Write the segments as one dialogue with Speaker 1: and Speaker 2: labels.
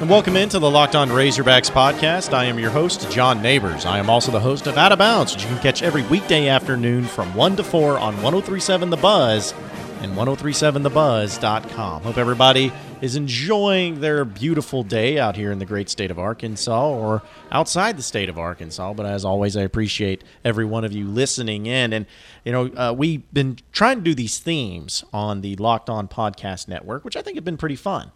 Speaker 1: And welcome into the Locked On Razorbacks podcast. I am your host, John Neighbors. I am also the host of Out of Bounds, which you can catch every weekday afternoon from 1 to 4 on 1037 The Buzz and 1037thebuzz.com. Hope everybody is enjoying their beautiful day out here in the great state of Arkansas or outside the state of Arkansas. But as always, I appreciate every one of you listening in. And, you know, uh, we've been trying to do these themes on the Locked On Podcast Network, which I think have been pretty fun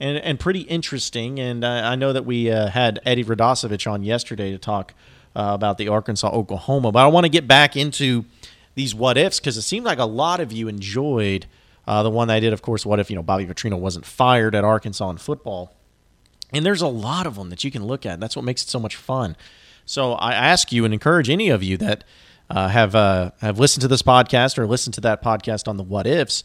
Speaker 1: and, and pretty interesting. And uh, I know that we uh, had Eddie Radosevich on yesterday to talk uh, about the Arkansas Oklahoma, but I want to get back into these what ifs because it seemed like a lot of you enjoyed uh, the one I did. Of course, what if you know Bobby Petrino wasn't fired at Arkansas in football? And there's a lot of them that you can look at. That's what makes it so much fun. So I ask you and encourage any of you that uh, have uh, have listened to this podcast or listened to that podcast on the what ifs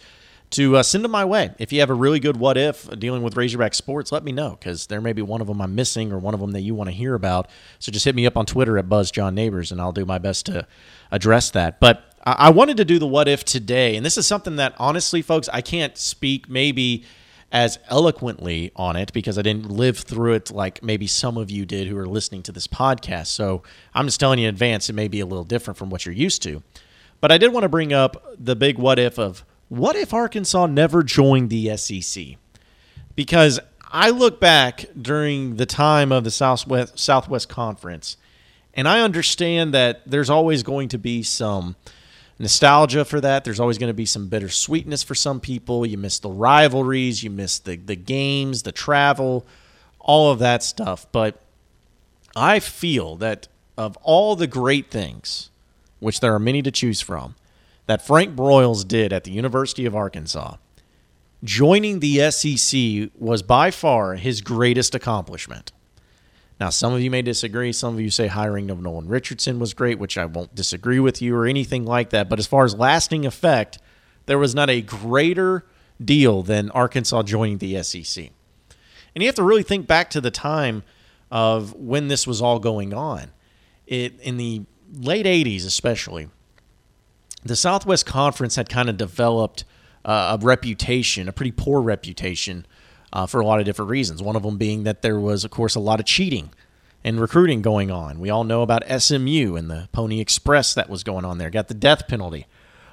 Speaker 1: to uh, send them my way. If you have a really good what if dealing with Razorback sports, let me know because there may be one of them I'm missing or one of them that you want to hear about. So just hit me up on Twitter at Buzz John Neighbors and I'll do my best to address that. But I wanted to do the what if today, and this is something that honestly, folks, I can't speak maybe as eloquently on it because I didn't live through it like maybe some of you did who are listening to this podcast. So I'm just telling you in advance, it may be a little different from what you're used to. But I did want to bring up the big what if of what if Arkansas never joined the SEC? Because I look back during the time of the Southwest Southwest Conference, and I understand that there's always going to be some nostalgia for that. There's always going to be some bittersweetness for some people. You miss the rivalries, you miss the the games, the travel, all of that stuff. But I feel that of all the great things, which there are many to choose from, that Frank Broyles did at the University of Arkansas, joining the SEC was by far his greatest accomplishment. Now, some of you may disagree. Some of you say hiring of Nolan Richardson was great, which I won't disagree with you or anything like that. But as far as lasting effect, there was not a greater deal than Arkansas joining the SEC. And you have to really think back to the time of when this was all going on. It in the late 80s especially, the Southwest Conference had kind of developed uh, a reputation, a pretty poor reputation uh, for a lot of different reasons. One of them being that there was, of course, a lot of cheating and recruiting going on. We all know about SMU and the Pony Express that was going on there. Got the death penalty.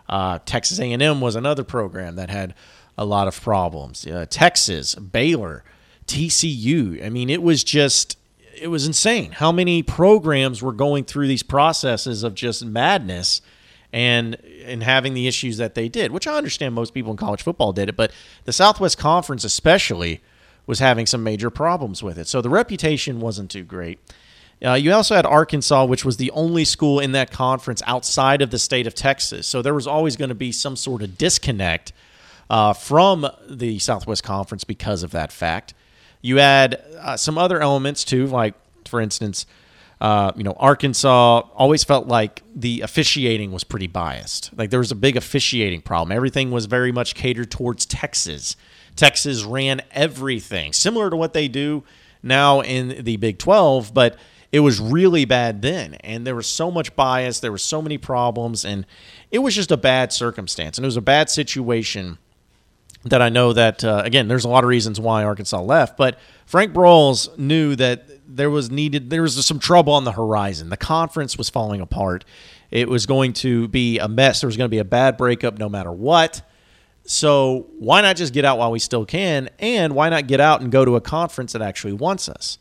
Speaker 1: Uh, Texas A&M was another program that had a lot of problems. Uh, Texas, Baylor, TCU. I mean, it was just it was insane how many programs were going through these processes of just madness and and having the issues that they did, which I understand most people in college football did it, but the Southwest Conference especially was having some major problems with it. So the reputation wasn't too great. Uh, you also had Arkansas, which was the only school in that conference outside of the state of Texas. So there was always going to be some sort of disconnect uh, from the Southwest Conference because of that fact. You had uh, some other elements too, like, for instance, uh, you know, Arkansas always felt like the officiating was pretty biased. Like there was a big officiating problem. Everything was very much catered towards Texas. Texas ran everything, similar to what they do now in the Big 12, but it was really bad then. And there was so much bias, there were so many problems, and it was just a bad circumstance. And it was a bad situation that I know that, uh, again, there's a lot of reasons why Arkansas left, but Frank Broyles knew that there was needed there was some trouble on the horizon. The conference was falling apart. It was going to be a mess. There was going to be a bad breakup no matter what. So why not just get out while we still can? And why not get out and go to a conference that actually wants us?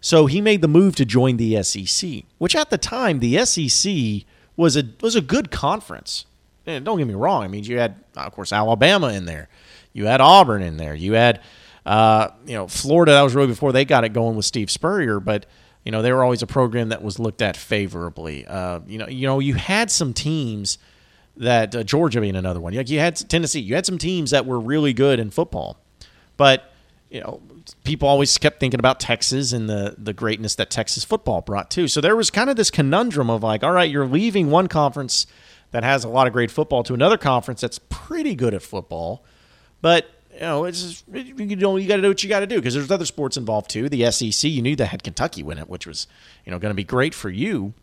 Speaker 1: So he made the move to join the SEC, which at the time the SEC was a was a good conference. And don't get me wrong. I mean, you had of course Alabama in there, you had Auburn in there, you had uh, you know, Florida, that was really before they got it going with Steve Spurrier, but you know, they were always a program that was looked at favorably. Uh, you know, you know, you had some teams that uh, Georgia being another one. Like you had Tennessee, you had some teams that were really good in football, but you know, people always kept thinking about Texas and the the greatness that Texas football brought too. So there was kind of this conundrum of like, all right, you're leaving one conference that has a lot of great football to another conference that's pretty good at football, but you know, it's you know you got to do what you got to do because there's other sports involved too. The SEC, you knew that had Kentucky win it, which was you know going to be great for you.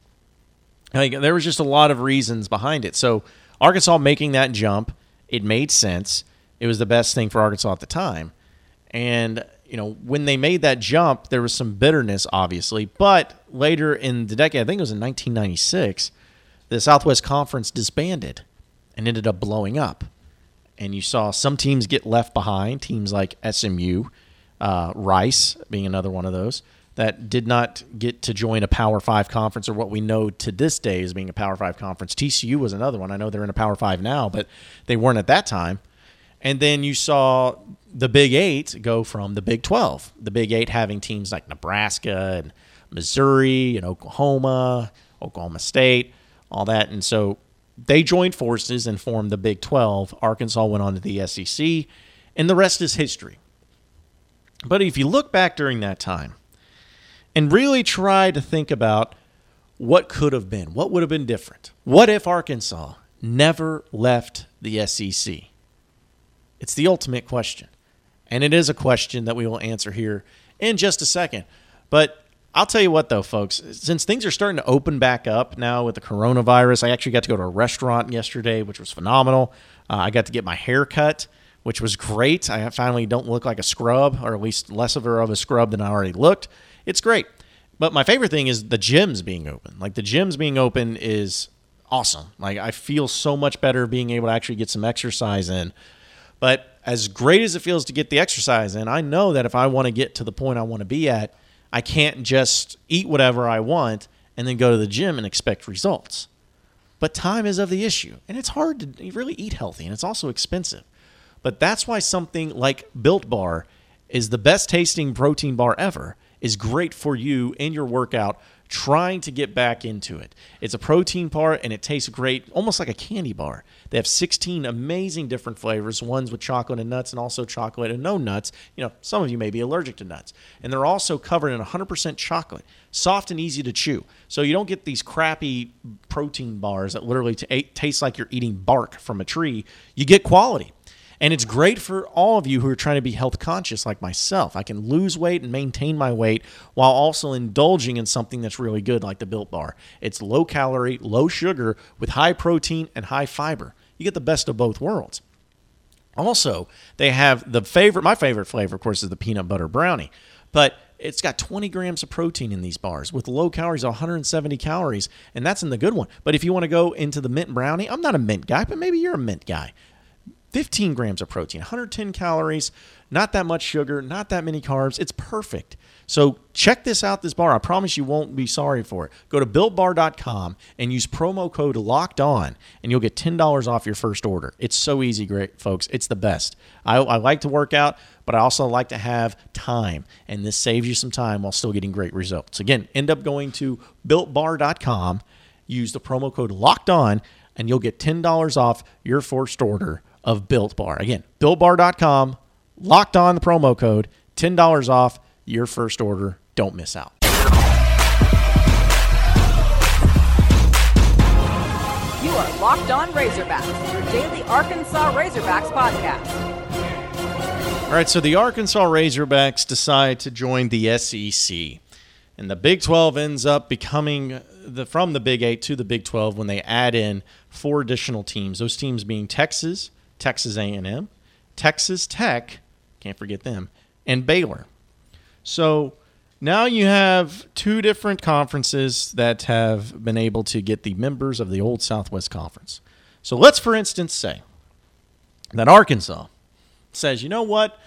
Speaker 1: Like, there was just a lot of reasons behind it. So Arkansas making that jump, it made sense. It was the best thing for Arkansas at the time, and you know, when they made that jump, there was some bitterness, obviously. But later in the decade, I think it was in 1996, the Southwest Conference disbanded and ended up blowing up. And you saw some teams get left behind, teams like SMU, uh, Rice being another one of those, that did not get to join a Power Five conference or what we know to this day as being a Power Five conference. TCU was another one. I know they're in a Power Five now, but they weren't at that time. And then you saw the Big Eight go from the Big 12. The Big Eight having teams like Nebraska and Missouri and Oklahoma, Oklahoma State, all that. And so they joined forces and formed the Big 12. Arkansas went on to the SEC, and the rest is history. But if you look back during that time and really try to think about what could have been, what would have been different, what if Arkansas never left the SEC? It's the ultimate question. And it is a question that we will answer here in just a second. But I'll tell you what, though, folks, since things are starting to open back up now with the coronavirus, I actually got to go to a restaurant yesterday, which was phenomenal. Uh, I got to get my hair cut, which was great. I finally don't look like a scrub, or at least less of a scrub than I already looked. It's great. But my favorite thing is the gyms being open. Like the gyms being open is awesome. Like I feel so much better being able to actually get some exercise in. But as great as it feels to get the exercise in, I know that if I want to get to the point I want to be at, I can't just eat whatever I want and then go to the gym and expect results. But time is of the issue, and it's hard to really eat healthy, and it's also expensive. But that's why something like Built Bar is the best tasting protein bar ever, is great for you in your workout trying to get back into it. It's a protein bar and it tastes great, almost like a candy bar. They have 16 amazing different flavors, ones with chocolate and nuts and also chocolate and no nuts. You know, some of you may be allergic to nuts. And they're also covered in 100% chocolate, soft and easy to chew. So you don't get these crappy protein bars that literally t- taste like you're eating bark from a tree. You get quality. And it's great for all of you who are trying to be health conscious like myself. I can lose weight and maintain my weight while also indulging in something that's really good like the Built Bar. It's low calorie, low sugar with high protein and high fiber. You get the best of both worlds. Also, they have the favorite, my favorite flavor, of course, is the peanut butter brownie. But it's got 20 grams of protein in these bars with low calories, 170 calories, and that's in the good one. But if you want to go into the mint brownie, I'm not a mint guy, but maybe you're a mint guy. 15 grams of protein, 110 calories, not that much sugar, not that many carbs. It's perfect. So check this out, this bar. I promise you won't be sorry for it. Go to builtbar.com and use promo code locked on, and you'll get $10 off your first order. It's so easy, great folks. It's the best. I, I like to work out, but I also like to have time, and this saves you some time while still getting great results. Again, end up going to builtbar.com, use the promo code locked on, and you'll get $10 off your first order of Built Bar. Again, builtbar.com, locked on the promo code, $10 off your first order. Don't miss out.
Speaker 2: You are Locked On Razorbacks, your daily Arkansas Razorbacks podcast.
Speaker 1: All right, so the Arkansas Razorbacks decide to join the SEC. And the Big 12 ends up becoming the from the Big 8 to the Big 12 when they add in four additional teams. Those teams being Texas, Texas A&M, Texas Tech, can't forget them, and Baylor. So now you have two different conferences that have been able to get the members of the old Southwest Conference. So let's, for instance, say that Arkansas says, you know what?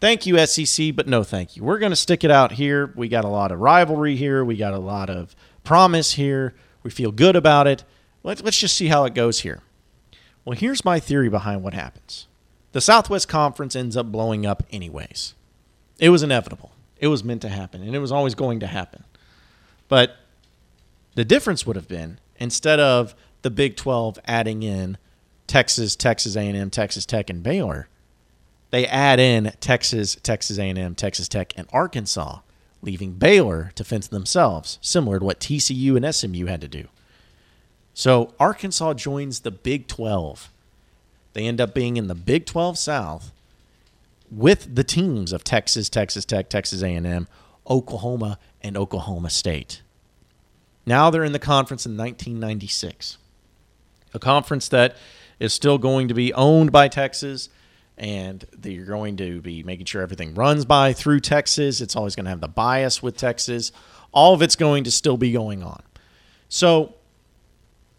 Speaker 1: Thank you, SEC, but no thank you. We're going to stick it out here. We got a lot of rivalry here. We got a lot of promise here. We feel good about it. Let's, let's just see how it goes here. Well, here's my theory behind what happens the Southwest Conference ends up blowing up anyways. It was inevitable, it was meant to happen, and it was always going to happen. But the difference would have been instead of the Big 12 adding in Texas, Texas A&M, Texas Tech, and Baylor, they add in Texas, Texas A&M, Texas Tech, and Arkansas, leaving Baylor to fence themselves, similar to what TCU and SMU had to do. So Arkansas joins the Big 12. They end up being in the Big 12 South with the teams of Texas, Texas Tech, Texas A&M, Oklahoma, and Oklahoma State. Now they're in the conference in 1996. A conference that is still going to be owned by Texas and that you're going to be making sure everything runs by through Texas. It's always going to have the bias with Texas. All of it's going to still be going on. So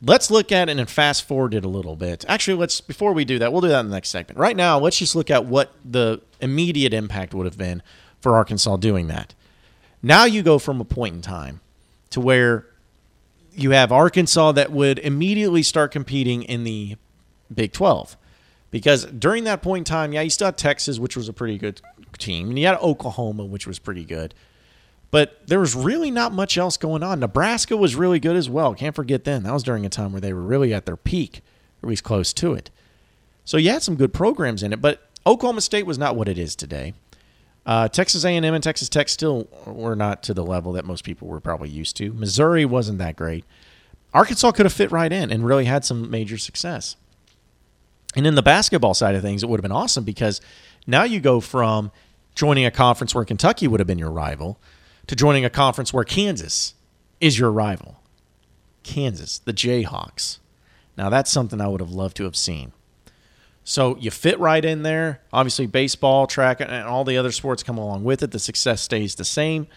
Speaker 1: let's look at it and fast forward it a little bit. Actually, let's before we do that, we'll do that in the next segment. Right now, let's just look at what the immediate impact would have been for Arkansas doing that. Now you go from a point in time to where you have Arkansas that would immediately start competing in the Big 12. Because during that point in time, yeah, you still had Texas, which was a pretty good team, and you had Oklahoma, which was pretty good. But there was really not much else going on. Nebraska was really good as well. Can't forget then. That was during a time where they were really at their peak, or at least close to it. So you had some good programs in it, but Oklahoma State was not what it is today. Uh, Texas A&M and Texas Tech still were not to the level that most people were probably used to. Missouri wasn't that great. Arkansas could have fit right in and really had some major success. And in the basketball side of things, it would have been awesome because now you go from joining a conference where Kentucky would have been your rival to joining a conference where Kansas is your rival. Kansas, the Jayhawks. Now, that's something I would have loved to have seen. So you fit right in there. Obviously, baseball, track, and all the other sports come along with it. The success stays the same.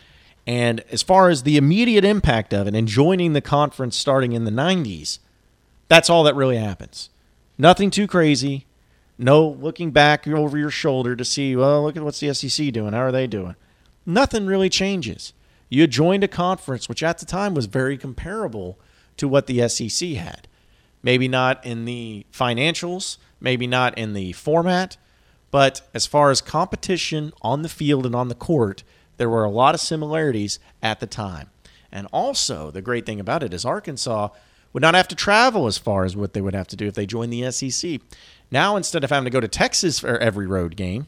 Speaker 1: And as far as the immediate impact of it and joining the conference starting in the 90s, that's all that really happens. Nothing too crazy. No looking back over your shoulder to see, well, look at what's the SEC doing. How are they doing? Nothing really changes. You joined a conference which at the time was very comparable to what the SEC had. Maybe not in the financials, maybe not in the format, but as far as competition on the field and on the court, there were a lot of similarities at the time. And also, the great thing about it is Arkansas would not have to travel as far as what they would have to do if they joined the SEC. Now, instead of having to go to Texas for every road game,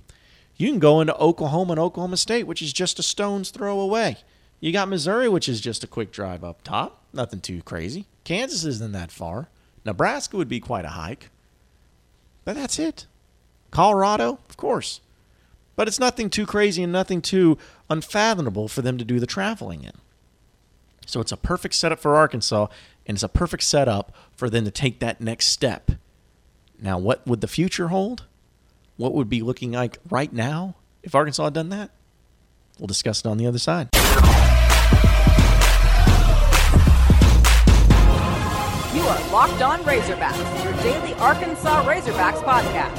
Speaker 1: you can go into Oklahoma and Oklahoma State, which is just a stone's throw away. You got Missouri, which is just a quick drive up top. Nothing too crazy. Kansas isn't that far. Nebraska would be quite a hike. But that's it. Colorado, of course. But it's nothing too crazy and nothing too unfathomable for them to do the traveling in. So it's a perfect setup for Arkansas, and it's a perfect setup for them to take that next step. Now, what would the future hold? What would be looking like right now if Arkansas had done that? We'll discuss it on the other side.
Speaker 2: You are Locked On Razorbacks, your daily Arkansas Razorbacks podcast.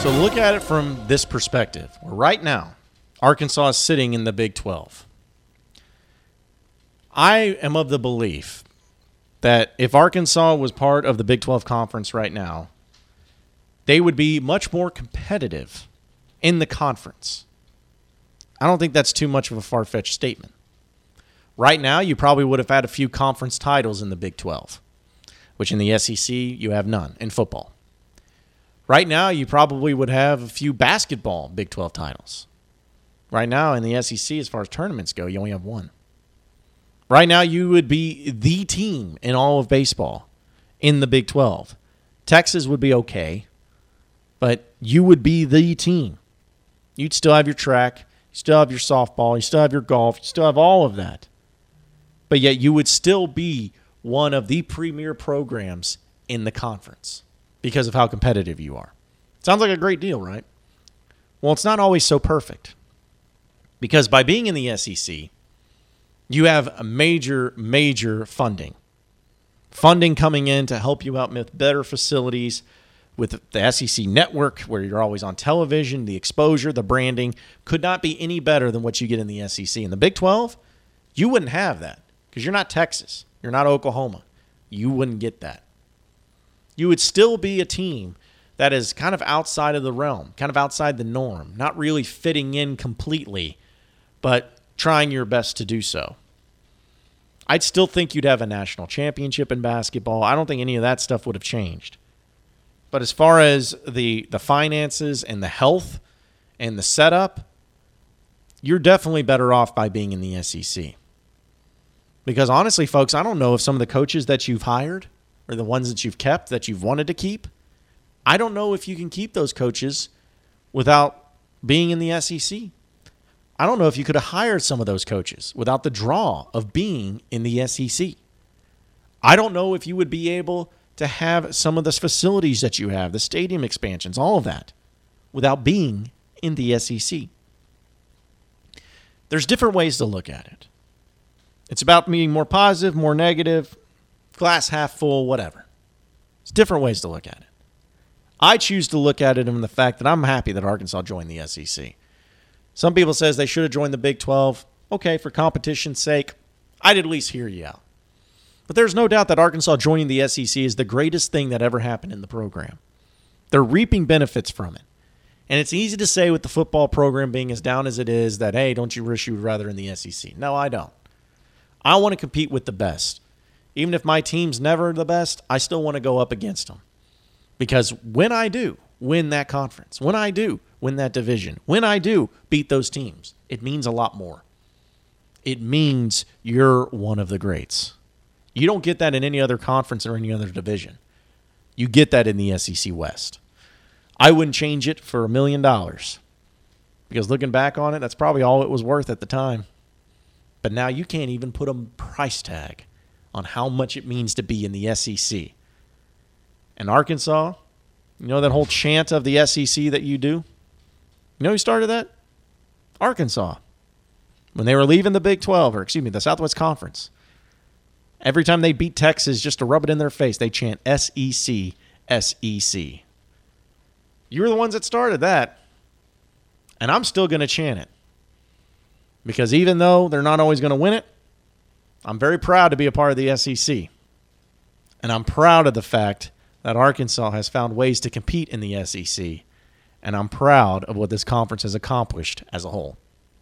Speaker 1: So look at it from this perspective. Right now, Arkansas is sitting in the Big 12. I am of the belief that if Arkansas was part of the Big 12 conference right now, they would be much more competitive in the conference. I don't think that's too much of a far fetched statement. Right now, you probably would have had a few conference titles in the Big 12, which in the SEC, you have none in football. Right now, you probably would have a few basketball Big 12 titles. Right now, in the SEC, as far as tournaments go, you only have one. Right now, you would be the team in all of baseball in the Big 12. Texas would be okay, but you would be the team. You'd still have your track, you still have your softball, you still have your golf, you still have all of that but yet you would still be one of the premier programs in the conference because of how competitive you are. Sounds like a great deal, right? Well, it's not always so perfect because by being in the SEC, you have major, major funding. Funding coming in to help you out with better facilities, with the SEC network, where you're always on television, the exposure, the branding could not be any better than what you get in the SEC. In the Big 12, you wouldn't have that because you're not Texas, you're not Oklahoma. You wouldn't get that. You would still be a team that is kind of outside of the realm, kind of outside the norm, not really fitting in completely, but trying your best to do so. I'd still think you'd have a national championship in basketball. I don't think any of that stuff would have changed. But as far as the the finances and the health and the setup, you're definitely better off by being in the SEC. Because honestly, folks, I don't know if some of the coaches that you've hired or the ones that you've kept that you've wanted to keep, I don't know if you can keep those coaches without being in the SEC. I don't know if you could have hired some of those coaches without the draw of being in the SEC. I don't know if you would be able to have some of the facilities that you have, the stadium expansions, all of that, without being in the SEC. There's different ways to look at it. It's about being more positive, more negative, glass half full, whatever. It's different ways to look at it. I choose to look at it in the fact that I'm happy that Arkansas joined the SEC. Some people says they should have joined the Big 12. Okay, for competition's sake, I'd at least hear you out. But there's no doubt that Arkansas joining the SEC is the greatest thing that ever happened in the program. They're reaping benefits from it. And it's easy to say with the football program being as down as it is that, hey, don't you wish you would rather in the SEC? No, I don't. I want to compete with the best. Even if my team's never the best, I still want to go up against them. Because when I do win that conference, when I do win that division, when I do beat those teams, it means a lot more. It means you're one of the greats. You don't get that in any other conference or any other division. You get that in the SEC West. I wouldn't change it for a million dollars because looking back on it, that's probably all it was worth at the time. But now you can't even put a price tag on how much it means to be in the SEC. And Arkansas, you know that whole chant of the SEC that you do? You know who started that? Arkansas. When they were leaving the Big 12, or excuse me, the Southwest Conference, every time they beat Texas, just to rub it in their face, they chant SEC, SEC. You were the ones that started that. And I'm still going to chant it. Because even though they're not always going to win it, I'm very proud to be a part of the SEC. And I'm proud of the fact that Arkansas has found ways to compete in the SEC. And I'm proud of what this conference has accomplished as a whole.